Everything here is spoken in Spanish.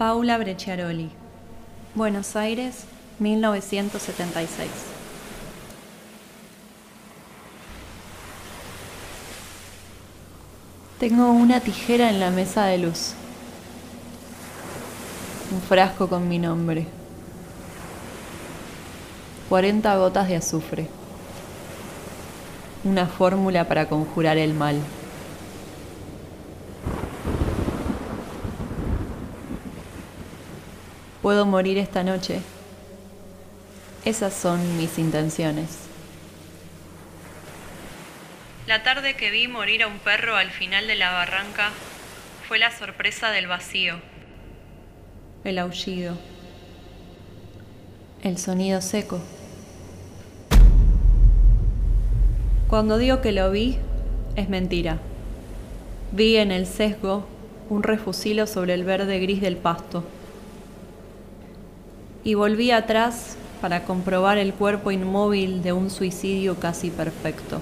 Paula Brecciaroli. Buenos Aires, 1976. Tengo una tijera en la mesa de luz. Un frasco con mi nombre. 40 gotas de azufre. Una fórmula para conjurar el mal. Puedo morir esta noche. Esas son mis intenciones. La tarde que vi morir a un perro al final de la barranca fue la sorpresa del vacío. El aullido. El sonido seco. Cuando digo que lo vi, es mentira. Vi en el sesgo un refusilo sobre el verde gris del pasto. Y volví atrás para comprobar el cuerpo inmóvil de un suicidio casi perfecto.